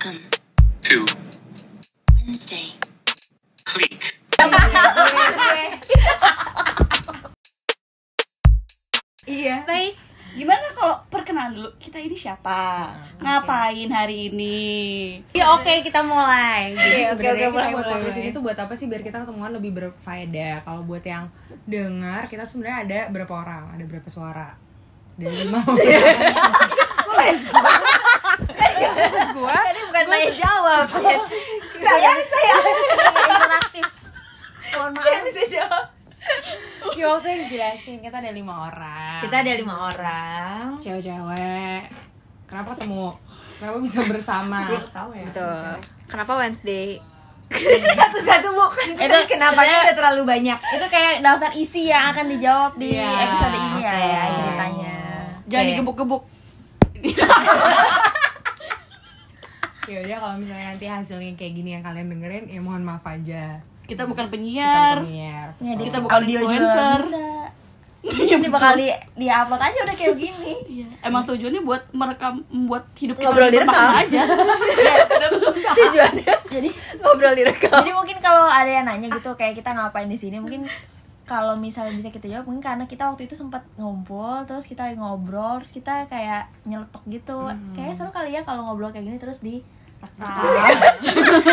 Welcome to Wednesday. Click. Iya. Baik. Gimana kalau perkenalan dulu kita ini siapa? Ngapain hari ini? Ya oke kita mulai. Jadi Oke, oke, sebenarnya oke, mulai, kita podcast ini tuh buat apa sih? Biar kita ketemuan lebih berfaedah. Kalau buat yang dengar, kita sebenarnya ada berapa orang? Ada berapa suara? Ada lima orang. Gua tadi bukan tanya jawab. saya saya interaktif. Mohon maaf. Bisa jawab. Ya maksudnya jelasin kita ada lima orang. Kita ada lima orang. cewek-cewek. Kenapa ketemu? Kenapa bisa bersama? tahu ya. Betul. Kenapa Wednesday? Satu-satu bukan. Itu kenapanya sebenarnya- udah terlalu banyak. Itu kayak daftar isi yang akan dijawab di Iya, episode ini ya, oke. ya ceritanya. Jangan Oke. digebuk-gebuk. Ya udah kalau misalnya nanti hasilnya kayak gini yang kalian dengerin, ya mohon maaf aja. Kita bukan Kita penyiar. penyiar. Ngedit Kita bukan audio influencer. bisa. Ini bakal di, di upload aja udah kayak begini. Iya. Emang tujuannya buat merekam, membuat hidup kita Ngobrol direkam. aja. Tujuannya jadi ngobrol direkam. Jadi mungkin kalau ada yang nanya gitu kayak kita ngapain di sini mungkin kalau misalnya bisa kita jawab mungkin karena kita waktu itu sempat ngumpul terus kita ngobrol terus kita kayak nyeletok gitu kayak seru kali ya kalau ngobrol kayak gini terus di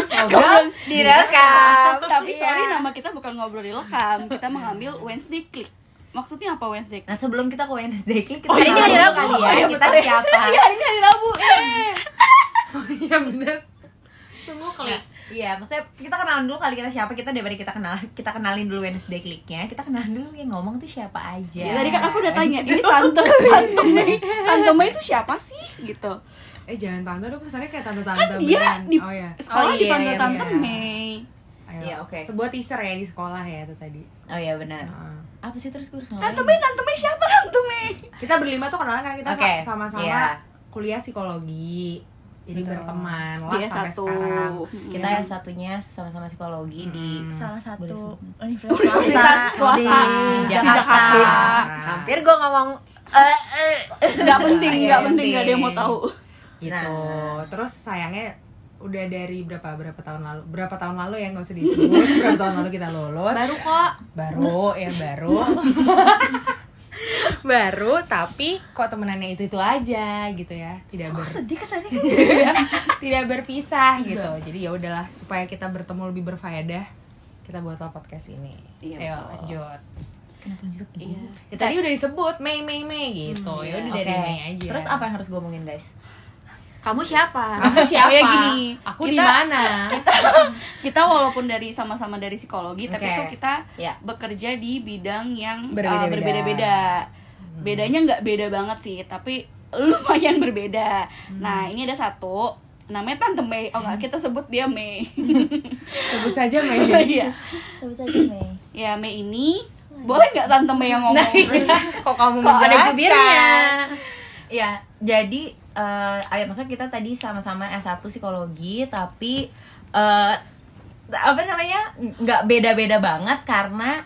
ngobrol direkam Tapi Iya. sorry nama kita bukan ngobrol direkam. Kita mengambil Wednesday Click. Maksudnya apa Wednesday Click? nah sebelum kita ke Wednesday Click kita Oh, hari ini hari tahu Rabu. kali Oh, ya iya, kita betul. siapa Iya, hari ini hari Rabu. Eh. Iya bener. Sungguh klik. Iya, maksudnya kita kenalan dulu kali kita siapa kita daripada kita kenal kita kenalin dulu Wednesday Clicknya kita kenalan dulu yang ngomong tuh siapa aja. Ya, tadi kan aku udah tanya, ini tante tante Mei. Tante Mei itu siapa sih? Gitu. Eh jangan tante dong, kesannya kayak tante-tante Kan dia beneran. di Oh ya. sekolah Oh, iya, dipanggil iya, tante iya. Mei. Ayo. Iya, oke. Sebuah teaser ya di sekolah ya itu tadi. Oh iya benar. Heeh. Apa sih terus gue harus Tante? Mei, tante Mei siapa tante Mei? Kita berlima tuh kenalan karena kita sa- sama-sama iya. kuliah psikologi. Jadi Betul. berteman lah Dia sampai satu. sekarang. Kita Iya. yang satunya sama-sama psikologi di Hmm. Boleh salah satu universitas Universitas swasta swasta di di Jakarta. Jakarta. Hampir gue ngomong eh eh. Gak penting, Iya, gak penting, gak ada yang mau tahu. Gitu. Nah. Terus sayangnya udah dari berapa berapa tahun lalu berapa tahun lalu ya nggak usah disebut berapa tahun lalu kita lulus Baru kok. baru ya baru baru tapi kok temenannya itu itu aja gitu ya tidak ber sedih kesannya tidak berpisah gitu jadi ya udahlah supaya kita bertemu lebih berfaedah kita buat podcast ini Iya, ayo betul. lanjut Kenapa? Iya. ya, tadi udah disebut Mei Mei Mei gitu ya udah dari Oke. Mei aja Terus apa yang harus gue omongin guys? Kamu siapa? kamu siapa Kayak gini, aku kita- di mana Kita walaupun dari sama-sama dari psikologi, tapi Oke. tuh kita Ya. bekerja di bidang yang uh, Berbeda-beda. berbeda-beda. Bedanya nggak beda banget sih, tapi lumayan berbeda. Nah, ini ada satu namanya Tante Mei. Oh enggak, kita sebut dia Mei. sebut saja Mei Iya. sebut aja Mei Ya, Mei ini boleh nggak Tante Mei yang ngomong? kok kamu Kok ada menjelaskan? jubirnya? Ya, jadi eh ayo maksudnya kita tadi sama-sama S1 psikologi tapi eh apa namanya? nggak beda-beda banget karena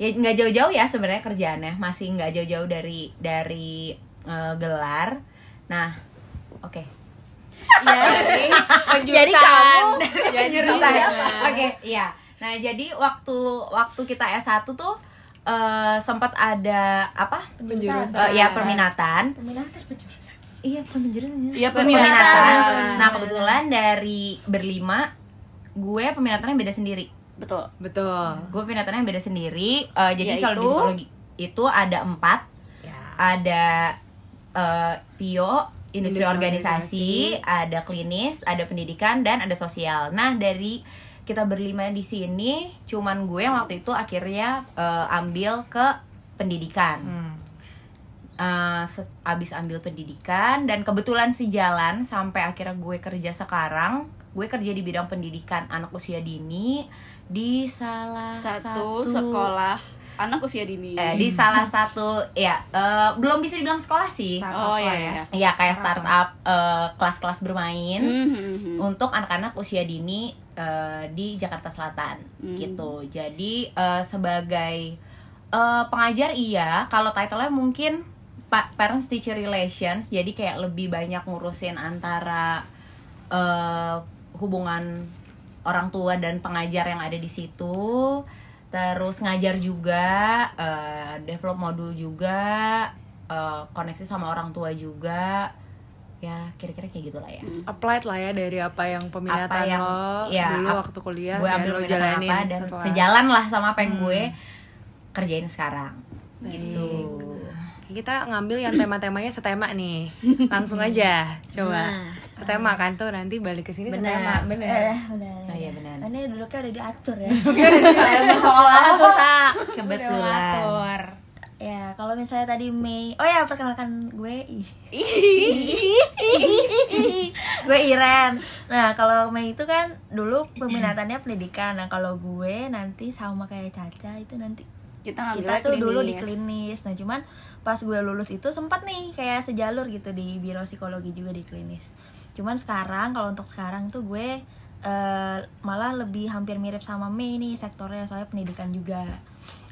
ya nggak jauh-jauh ya sebenarnya kerjaannya masih nggak jauh-jauh dari dari eh, gelar. Nah, oke. Iya, Jadi kamu jadi jurusan siapa? Oke, iya. Nah, jadi waktu waktu kita S1 tuh eh sempat ada apa? Penjurusan. Eh, ya perminatan. peminatan penjurusan Iya, peminatan. Iya, peminatan. peminatan. Nah, kebetulan dari berlima gue peminatannya beda sendiri. Betul. betul Gue peminatannya beda sendiri. Eh, jadi Yaitu? kalau di psikologi itu ada empat. ya Ada eh, PIO, industri Industri organisasi, ada klinis, ada pendidikan dan ada sosial. Nah, dari kita berlima di sini, cuman gue yang waktu itu akhirnya eh, ambil ke pendidikan. Hmm. Eh, se- abis ambil pendidikan dan kebetulan sih jalan sampai akhirnya gue kerja sekarang gue kerja di bidang pendidikan anak usia dini di salah Satu, satu, sekolah anak usia dini. eh, di salah satu ya eh, belum bisa dibilang sekolah sih oh iya Apa ya? iya. ya kayak startup eh, kelas-kelas bermain Mhm. untuk anak-anak usia dini eh, di Jakarta Selatan Hmm. gitu. Jadi eh, sebagai eh, pengajar iya, kalau title-nya mungkin parents teacher relations, jadi kayak lebih banyak ngurusin antara eh, hubungan orang tua dan pengajar yang ada di situ. Terus ngajar juga eh, develop modul juga eh, koneksi sama orang tua juga. Ya kira-kira kayak gitulah ya. Applied lah ya dari apa yang peminatan Apa yang- lo ya, dulu waktu kuliah gue ambil lo jalanin apa dan setelah- sejalan lah sama apa yang gue kerjain sekarang. Gitu kita ngambil yang tema-temanya setema nih langsung aja coba setema kan tuh nanti balik ke sini setema bener Eh, bener. Oh, iya, bener. Ini duduknya udah diatur ya. Oh, Udah kebetulan ya, kalau misalnya tadi Mei, oh ya perkenalkan gue. Gue Iren. Nah, kalau Mei itu kan dulu peminatannya pendidikan. Nah, kalau gue nanti sama kayak Caca itu nanti kita ngambil kita tuh dulu di klinis. Nah, cuman pas gue lulus itu sempat nih kayak sejalur gitu di biro psikologi juga di klinis. Cuman sekarang kalau untuk sekarang tuh gue eh, malah lebih hampir mirip sama Mei nih sektornya soalnya pendidikan juga.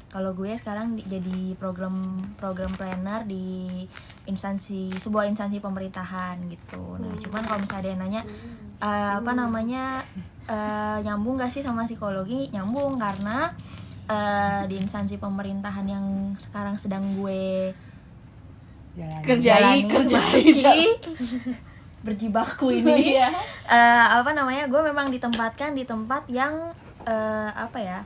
Kalau gue sekarang di- jadi program program planner di instansi sebuah instansi pemerintahan gitu. Nah, cuman kalau misalnya ada yang nanya eh, apa namanya eh, nyambung gak sih sama psikologi? Nyambung karena eh, di instansi pemerintahan yang sekarang sedang gue Jalan. kerjai jalani, kerjai masuki, berjibaku ini Iya. Eh, apa namanya gue memang ditempatkan di tempat yang eh, apa ya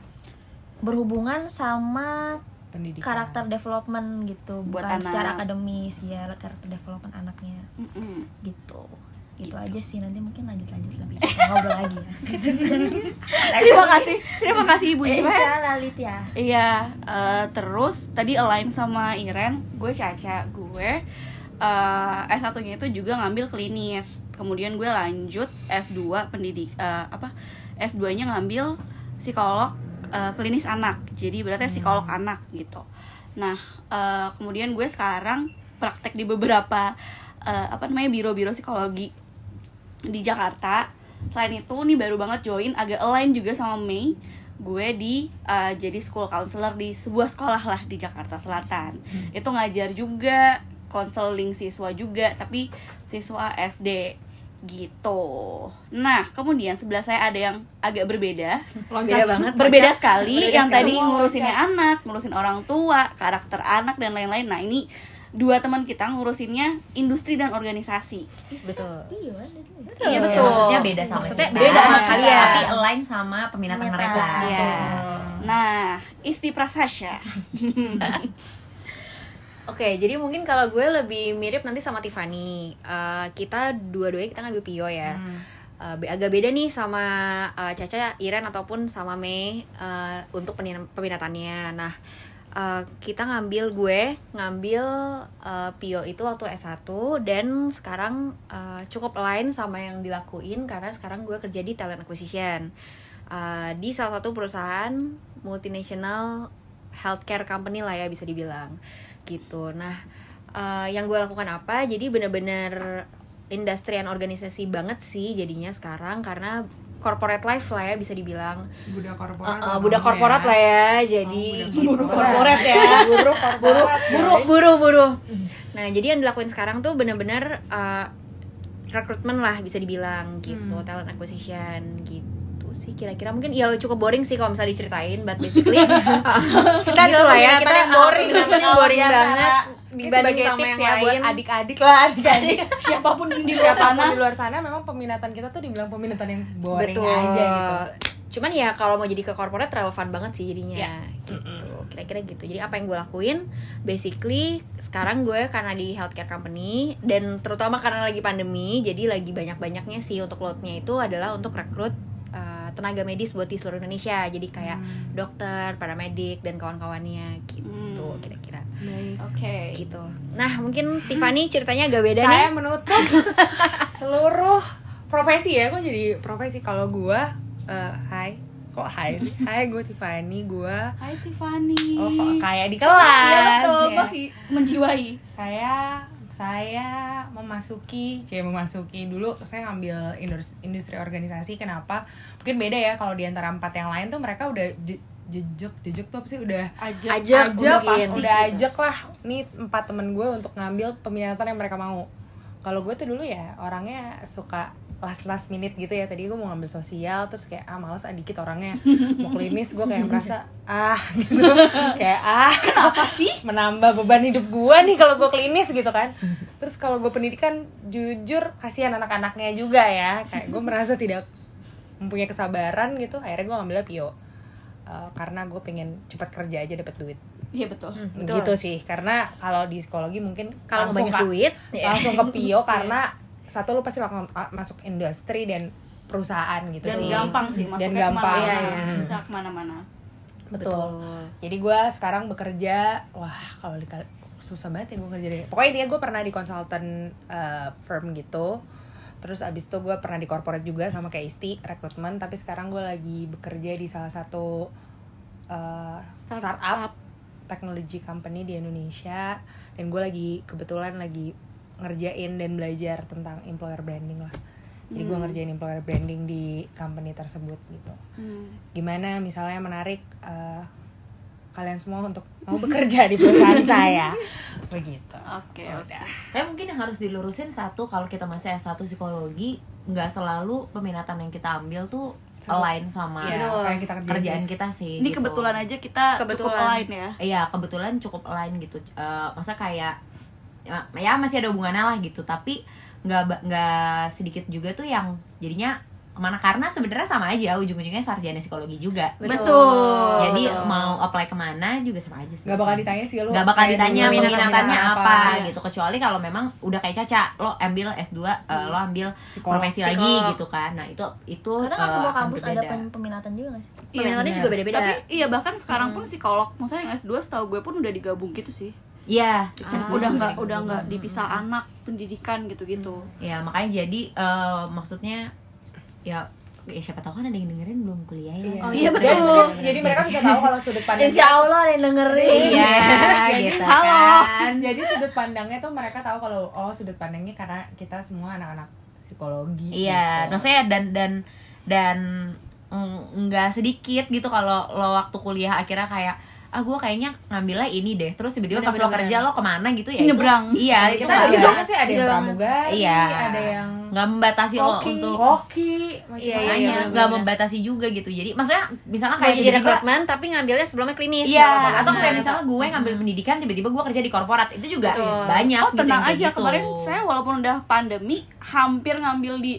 berhubungan sama pendidikan karakter development gitu Buat bukan anak. secara akademis ya karakter development anaknya Mm-mm. gitu gitu aja sih nanti mungkin lanjut lanjut lebih ngobrol lagi ya terima kasih terima kasih ibu eh, Iren iya, Lalit ya Iya, eh, terus tadi align sama Iren, gue Caca, gue eh, S1-nya itu juga ngambil klinis. Kemudian gue lanjut S2 pendidik eh, apa? S2-nya ngambil psikolog eh, klinis anak. Jadi berarti psikolog anak gitu. Nah, eh, kemudian gue sekarang praktek di beberapa eh, apa namanya biro-biro psikologi di Jakarta. Selain itu nih baru banget join agak align juga sama Mei. Gue di uh, jadi school counselor di sebuah sekolah lah di Jakarta Selatan. Itu ngajar juga, konseling siswa juga, tapi siswa SD gitu. Nah, kemudian sebelah saya ada yang agak berbeda. loncat banget Berbeda sekali Berbeda yang sekali. tadi ngurusinnya anak, ngurusin orang tua, karakter anak dan lain-lain. Nah, ini dua teman kita ngurusinnya industri dan organisasi. betul iya ada dua. Iya betul. Maksudnya beda sama Maksudnya kita. beda sama kalian. Tapi align sama peminatan mereka. Iya. Nah, Isti Prasasya. Oke, jadi mungkin kalau gue lebih mirip nanti sama Tiffany. Eh, kita dua-duanya kita ngambil Pio ya. Eh, be- agak beda nih sama eh, Caca, Iren ataupun sama Mei eh, untuk pemin- peminatannya. Nah, eh, kita ngambil gue ngambil eh, Pio itu waktu S1 dan sekarang eh, cukup lain sama yang dilakuin karena sekarang gue kerja di talent acquisition. Eh, di salah satu perusahaan multinational healthcare company lah ya bisa dibilang gitu. Nah, eh, yang gue lakukan apa? Jadi bener-bener industrian organisasi banget sih jadinya sekarang karena corporate life lah ya bisa dibilang. budak korporat eh, budak korporat lah ya. Jadi budak Korporat ya. buru buru buru buru buru. Nah, jadi yang dilakuin sekarang tuh bener-bener eh, rekrutmen lah bisa dibilang gitu, talent acquisition gitu sih kira-kira mungkin ya cukup boring sih kalau misalnya diceritain but basically kita gitu lah ya kita yang boring. yang boring banget dibanding sebagai sama tips yang ya buat lain. adik-adik. Lah adik-adik. Siapa pun di luar sana. di luar sana memang peminatan kita tuh dibilang peminatan yang boring betul. aja gitu. Cuman ya kalau mau jadi ke corporate relevan banget sih jadinya. Ya. gitu. Kira-kira gitu. Jadi apa yang gue lakuin basically sekarang gue karena di healthcare company dan terutama karena lagi pandemi jadi lagi banyak-banyaknya sih untuk loadnya itu adalah untuk rekrut tenaga medis buat di seluruh Indonesia. Jadi kayak dokter paramedik dan kawan-kawannya gitu Hmm. kira-kira. Oke. gitu. Nah mungkin Tiffany ceritanya agak beda saya nih. menutup seluruh profesi ya kok jadi profesi. Kalau gua eh, hai. Kok hai? Hai gue Tiffany gue Hai Tiffany. oh kok kayak di Iya kelas. betul, ya. masih menjiwai. saya saya memasuki cie memasuki dulu saya ngambil industri, industri organisasi kenapa? Mungkin beda ya kalau di antara empat yang lain tuh mereka udah je- jejak jejak tuh apa sih? Udah Ajak. Ajak aja mungkin. pas udah ajak lah. Nih empat temen gue untuk ngambil peminatan yang mereka mau. Kalau gue tuh dulu ya orangnya suka last last minute gitu ya. Tadi gue mau ngambil sosial terus kayak ah males ah dikit orangnya. Mau klinis gue kayak merasa ah gitu. Kayak ah. Kenapa sih? Menambah beban hidup gue nih kalau gue klinis gitu kan. Terus kalau gue pendidikan jujur kasihan anak-anaknya juga ya. Kayak gue merasa tidak mempunyai kesabaran gitu akhirnya gue ngambilnya pio Eh, karena gue pengen cepat kerja aja dapat duit. Iya betul. betul. gitu sih. Karena kalau di psikologi mungkin Kalau langsung banyak duit, ya. langsung ke pio karena satu lu pasti langsung ah, masuk industri dan perusahaan gitu Dan sih gampang sih dan gampang ke mana-mana. Iya, iya. Bisa ke mana-mana. betul. jadi gue sekarang bekerja wah kalau di susah banget ya gue kerja di pokoknya dia gue pernah di konsultan uh, firm gitu terus abis itu gue pernah di corporate juga sama kayak Isti rekrutmen tapi sekarang gue lagi bekerja di salah satu uh, Startup. startup technology company di Indonesia dan gue lagi kebetulan lagi ngerjain dan belajar tentang employer branding lah jadi gue ngerjain employer branding di company tersebut gitu Hmm. gimana misalnya menarik eh, kalian semua untuk mau bekerja di perusahaan saya begitu Oke, oke. Tapi mungkin yang harus dilurusin satu kalau kita masih S1 psikologi nggak selalu peminatan yang kita ambil tuh Sesu- align sama ya, yang kita kerjain kerjaan sih. kita sih. Ini gitu. kebetulan aja kita cukup Kebetulan. align ya. Iya kebetulan cukup align gitu. Eh, masa kayak ya, ya masih ada hubungannya lah gitu. Tapi nggak nggak sedikit juga tuh yang jadinya ke mana karena sebenarnya sama aja ujung-ujungnya sarjana psikologi juga. Betul. Jadi betul. mau apply ke mana juga sama aja sih. nggak bakal ditanya sih lu nggak bakal ditanya peminatannya peminatan apa, Iya. gitu kecuali kalau memang udah kayak Caca lo ambil S2 eh, lo ambil Psikolog. profesi Psikolog. lagi gitu kan nah itu itu Karena nggak eh, semua kampus ada berbeda. peminatan juga gak sih? Peminatannya benar. juga beda-beda. Tapi iya bahkan sekarang pun psikolog, maksudnya yang S2 setahu gue pun udah digabung gitu sih. Iya Ah. udah nggak udah nggak dipisah anak pendidikan gitu-gitu. ya makanya jadi eh, maksudnya ya ya siapa tahu kan ada yang dengerin belum kuliah ya Oh, iya, Dan- betul. dan- jadi mereka bisa tahu kalau sudut pandang Insya Allah ada yang dengerin iya gitu Halo. kan jadi sudut pandangnya tuh mereka tahu kalau oh sudut pandangnya karena kita semua anak-anak psikologi iya gitu. maksudnya dan dan dan mm, nggak sedikit gitu kalau lo waktu kuliah akhirnya kayak ah gue kayaknya ngambilnya ini deh terus tiba-tiba pas lo kerja lo ke mana gitu ya itu- Nyebrang. iya itu kita ada juga sih ada yang Iya pramugari Iya. ada yang nggak membatasi lo untuk koki Iya, iya, bener-bener. nggak membatasi juga gitu jadi maksudnya misalnya kayak jadi rekrutmen tapi ngambilnya sebelumnya klinis. Iya, atau kayak misalnya gue ngambil pendidikan tiba-tiba gue kerja di korporat itu juga Betul. banyak Oh gitu tenang aja gitu. kemarin saya walaupun udah pandemi hampir ngambil di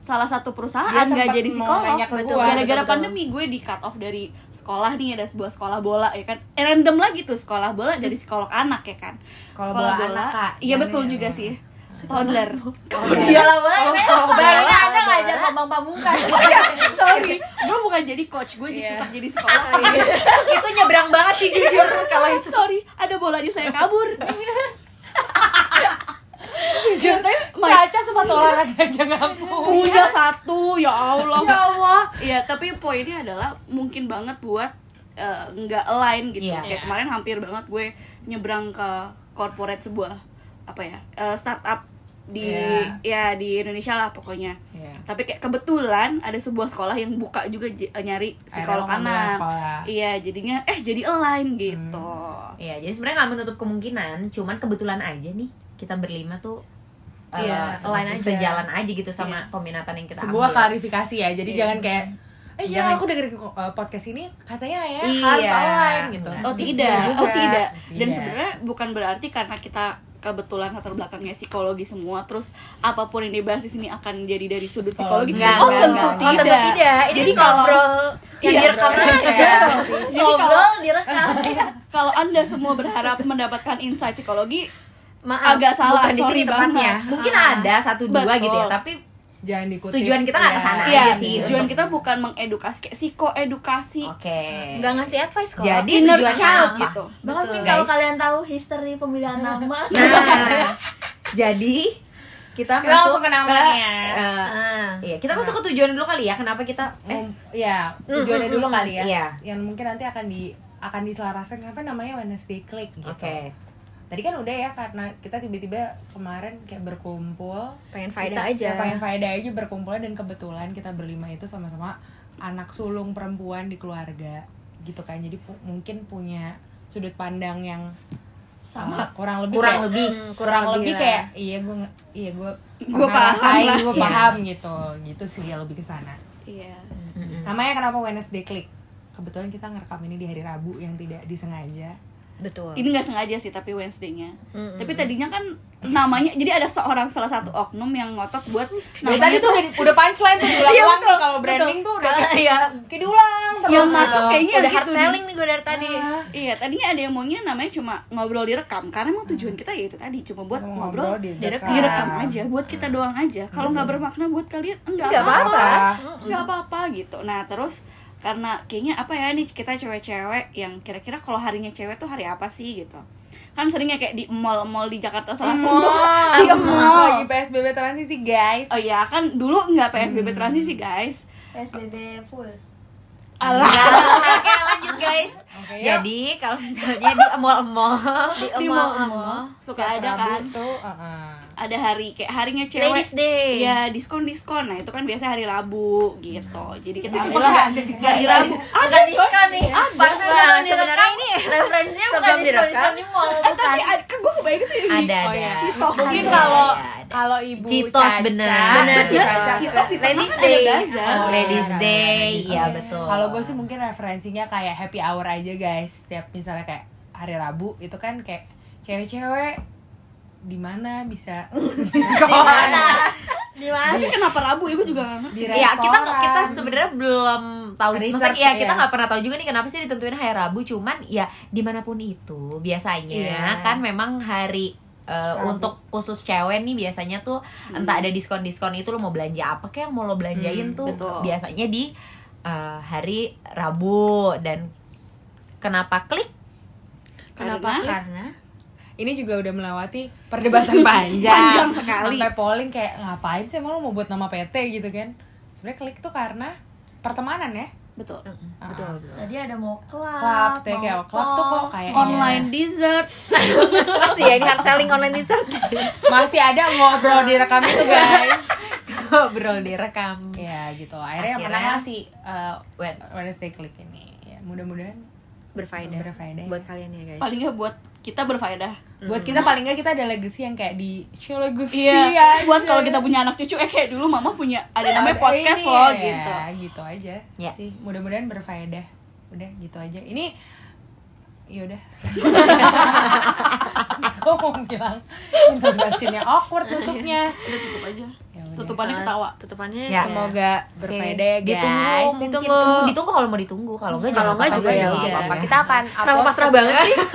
salah satu perusahaan nggak jadi psikolog gara-gara pandemi gue di cut off dari sekolah nih ada sebuah sekolah bola ya kan? Eh, random lagi tuh sekolah bola dari psikolog anak ya kan? Sekolah bola anak, Kak. iya betul ya. juga sih. Toddler Iya lah boleh Bayangin ada ngajar Bambang Pamungkas? Sorry. Gue bukan jadi coach gue jadi Iya. tetap jadi psikolog itu nyebrang banget sih jujur kalau itu. Sorry ada bola di saya kabur jujur deh Caca sepatu olahraga aja nggak punya satu ya Allah Ya Allah. Iya, tapi poinnya adalah mungkin banget buat eh, nggak align gitu. Iya. Kayak kemarin hampir banget gue nyebrang ke corporate sebuah apa ya eh, startup di ya di Indonesia lah pokoknya. Iya. Tapi kayak kebetulan ada sebuah sekolah yang buka juga j- nyari psikolog ngambil anak. sekolah. Iya, jadinya eh jadi align gitu. Iya, jadi sebenarnya nggak menutup kemungkinan, cuman kebetulan aja nih kita berlima tuh eh, Iya, sama- align aja. sejalan aja gitu sama peminatan yang kita sebuah ambil. klarifikasi ya jadi jangan kayak eh ya aku dengerin uh, podcast ini katanya ya Iya. harus online gitu Oh tidak, Bisa juga. oh tidak. Dan Tidak. sebenarnya bukan berarti karena kita kebetulan latar belakangnya psikologi semua, terus apa pun yang dibahas di sini akan jadi dari sudut psikologi. Psikologi. Enggak, oh enggak, tentu enggak. Oh tentu tidak. Ini Jadi kalau ngobrol yang Iya, direkam ngobrol aja. kalau Ngobrol direkam kalau anda semua berharap mendapatkan insight psikologi, Maaf, Agak salah, bukan di sini tempatnya. banget. Mungkin Ah. ada satu dua Betul. gitu ya, tapi jangan dikutip Tujuan kita nggak Iya. ke sana iya, aja sih tujuan untuk- kita bukan mengedukasi kayak psikoedukasi, oke. Nggak ngasih advice kok. Jadi inner tujuannya child apa? gitu. Bahkan Betul. kalau kalian tahu history pemilihan nama Nah, jadi kita, Kita masuk ke namanya. eh, Ah. iya, kita masuk ke tujuan dulu kali ya. Kenapa kita eh ya tujuannya dulu kali ya Iya. yang mungkin nanti akan di akan diselaraskan kenapa namanya Wednesday Click gitu Oke. Tadi kan udah ya karena kita tiba-tiba kemarin kayak berkumpul. Pengen faedah Kita- aja. ya, pengen faedah aja berkumpul dan kebetulan kita berlima itu sama-sama anak sulung perempuan di keluarga gitu kan. Jadi pu- mungkin punya sudut pandang yang sama. kurang lebih Kurang kayak- lebih. Hmm, kurang, lebih lebih kayak iya gue iya gue Gua paham gue Iya. paham gitu. Gitu sih ya lebih ke sana. Iya. namanya kenapa Wednesday Click? Kebetulan kita ngerekam ini di hari Rabu yang tidak disengaja betul Ini nggak sengaja sih tapi Wednesday-nya. Mm-mm. Tapi tadinya kan namanya jadi ada seorang salah satu oknum yang ngotot buat Dari tadi tuh udah, udah punchline tuh diulang-ulang Iya, nih betul, kalau branding tuh udah Kalau ya kayak diulang terus yang masuk kayaknya udah gitu hard selling nih gue dari tadi Iya, tadinya ada yang maunya namanya cuma ngobrol direkam karena emang tujuan kita ya itu tadi cuma buat ngobrol, di direkam. direkam aja buat kita doang aja. Kalau nggak bermakna buat kalian enggak Nggak apa-apa. apa-apa. Nggak apa-apa gitu. Nah, terus karena kayaknya apa ya nih kita cewek-cewek yang kira-kira kalau harinya cewek tuh hari apa sih gitu. Kan seringnya kayak di mall-mall di Jakarta Selatan tuh. Di mall. lagi PSBB transisi guys Oh iya, kan dulu nggak PSBB transisi, guys. PSBB full Alah. Oke lanjut guys. Oke, yuk. Jadi kalau misalnya di mall-mall di mall-mall suka ada kan. tuh uh-uh. Ada hari kayak harinya cewek Ladies Day. Iya diskon diskon nah itu kan biasa hari Rabu gitu jadi kita ambil lah ada diskon. hari Rabu ada diskon nih jangan sebenarnya ini referensinya bukan diskon di mall eh bukan tapi ada- kan gue kebayang tuh yang di- Ada, oh, ada. iya. Citos mungkin ada. kalau Ada, ada. kalau ibu Citos, bener. Bener, Citos. Ladies Day. ada. Oh, Ladies Day, iya betul. Kalau gue sih mungkin referensinya kayak happy hour aja guys. Setiap misalnya kayak hari Rabu itu kan kayak cewek-cewek di mana bisa di mana di mana? Tapi kenapa Rabu? Ya gue juga nggak ngerti. di Ya kita kita sebenarnya belum tahu. Research, Maksudnya ya kita ya. nggak pernah tahu juga nih kenapa sih ditentuin hari Rabu. Cuman ya di mana pun itu biasanya Iya. kan memang hari uh, Rabu. untuk khusus cewek nih biasanya tuh entah ada diskon-diskon itu lo mau belanja apa kayak mau lo belanjain Hmm, tuh betul. biasanya di uh, hari Rabu. Dan kenapa klik? Kenapa Karena- karena ini juga udah melewati perdebatan panjang. Panjang sekali. sampai polling kayak ngapain sih emang lo mau buat nama PT gitu kan. Sebenarnya klik tuh karena pertemanan ya. Betul. Betul tadi ada mau club Club, kayak club tuh kok kayak online dessert. Masih ya ini hard selling online dessert. Masih ada ngobrol di rekam itu guys. Ngobrol direkam ya gitu. Akhirnya, yang Akhirnya- menang lah si uh, Wed- Wednesday Click ini. Ya mudah-mudahan berfaedah. Berfaedah. buat kalian ya guys. Paling nggak buat kita berfaedah. Buat kita paling nggak kita ada legacy yang kayak di show legacy iya aja. buat kalau kita punya anak cucu eh kayak dulu mama punya ada namanya Ada podcast ini loh ya, gitu. Gitu aja Ya. sih. Mudah-mudahan berfaedah. Udah gitu aja. Ini yaudah gue mau bilang introductionnya awkward tutupnya. Udah tutup aja. Ya udah. tutupannya Eh, ketawa. tutupannya Ya. semoga berfaedah. ya guys ditunggu mungkin ditunggu. ditunggu. Ditunggu kalau mau ditunggu kalau enggak Kalau enggak apa-apa juga ya nggak udah. apa-apa. kita akan kenapa pasrah banget sih?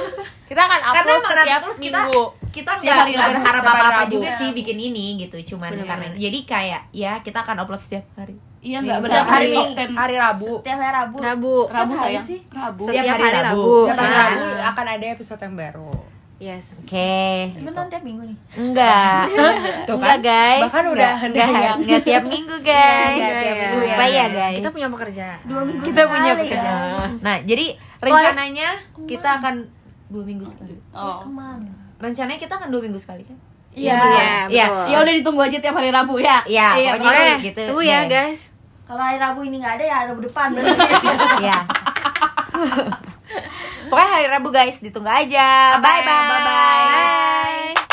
Kita akan karena upload emang setiap terus minggu. kita nggak berharap apa apa juga sih bikin ini gitu cuman karena jadi kayak ya kita akan upload setiap hari iya nggak Tiap berapa hari 10 hari Rabu. Setiap hari Rabu. Rabu. Rabu sayang. sih? Rabu. Setiap Setiap hari hari Rabu, Rabu. setiap hari. Rabu akan ada episode yang baru. Yes. Oke. Beneran tiap minggu nih. Enggak. Tuh enggak kan? guys. Bahkan udah enggak, enggak, enggak tiap minggu guys. Enggak tiap minggu ya, Baik ya guys. guys kita punya pekerjaan. Dua minggu kita punya pekerjaan. kan? nah jadi rencananya kita akan dua minggu sekali. Oh. Rencananya kita akan dua minggu sekali kan? Iya. Iya. betul. Ya udah ditunggu aja tiap hari Rabu ya. Iya, pokoknya oke gitu. Tunggu ya guys kalau hari Rabu ini nggak ada ya Rabu depan berarti Iya. Pokoknya hari Rabu guys, ditunggu aja. Oke, bye bye. bye bye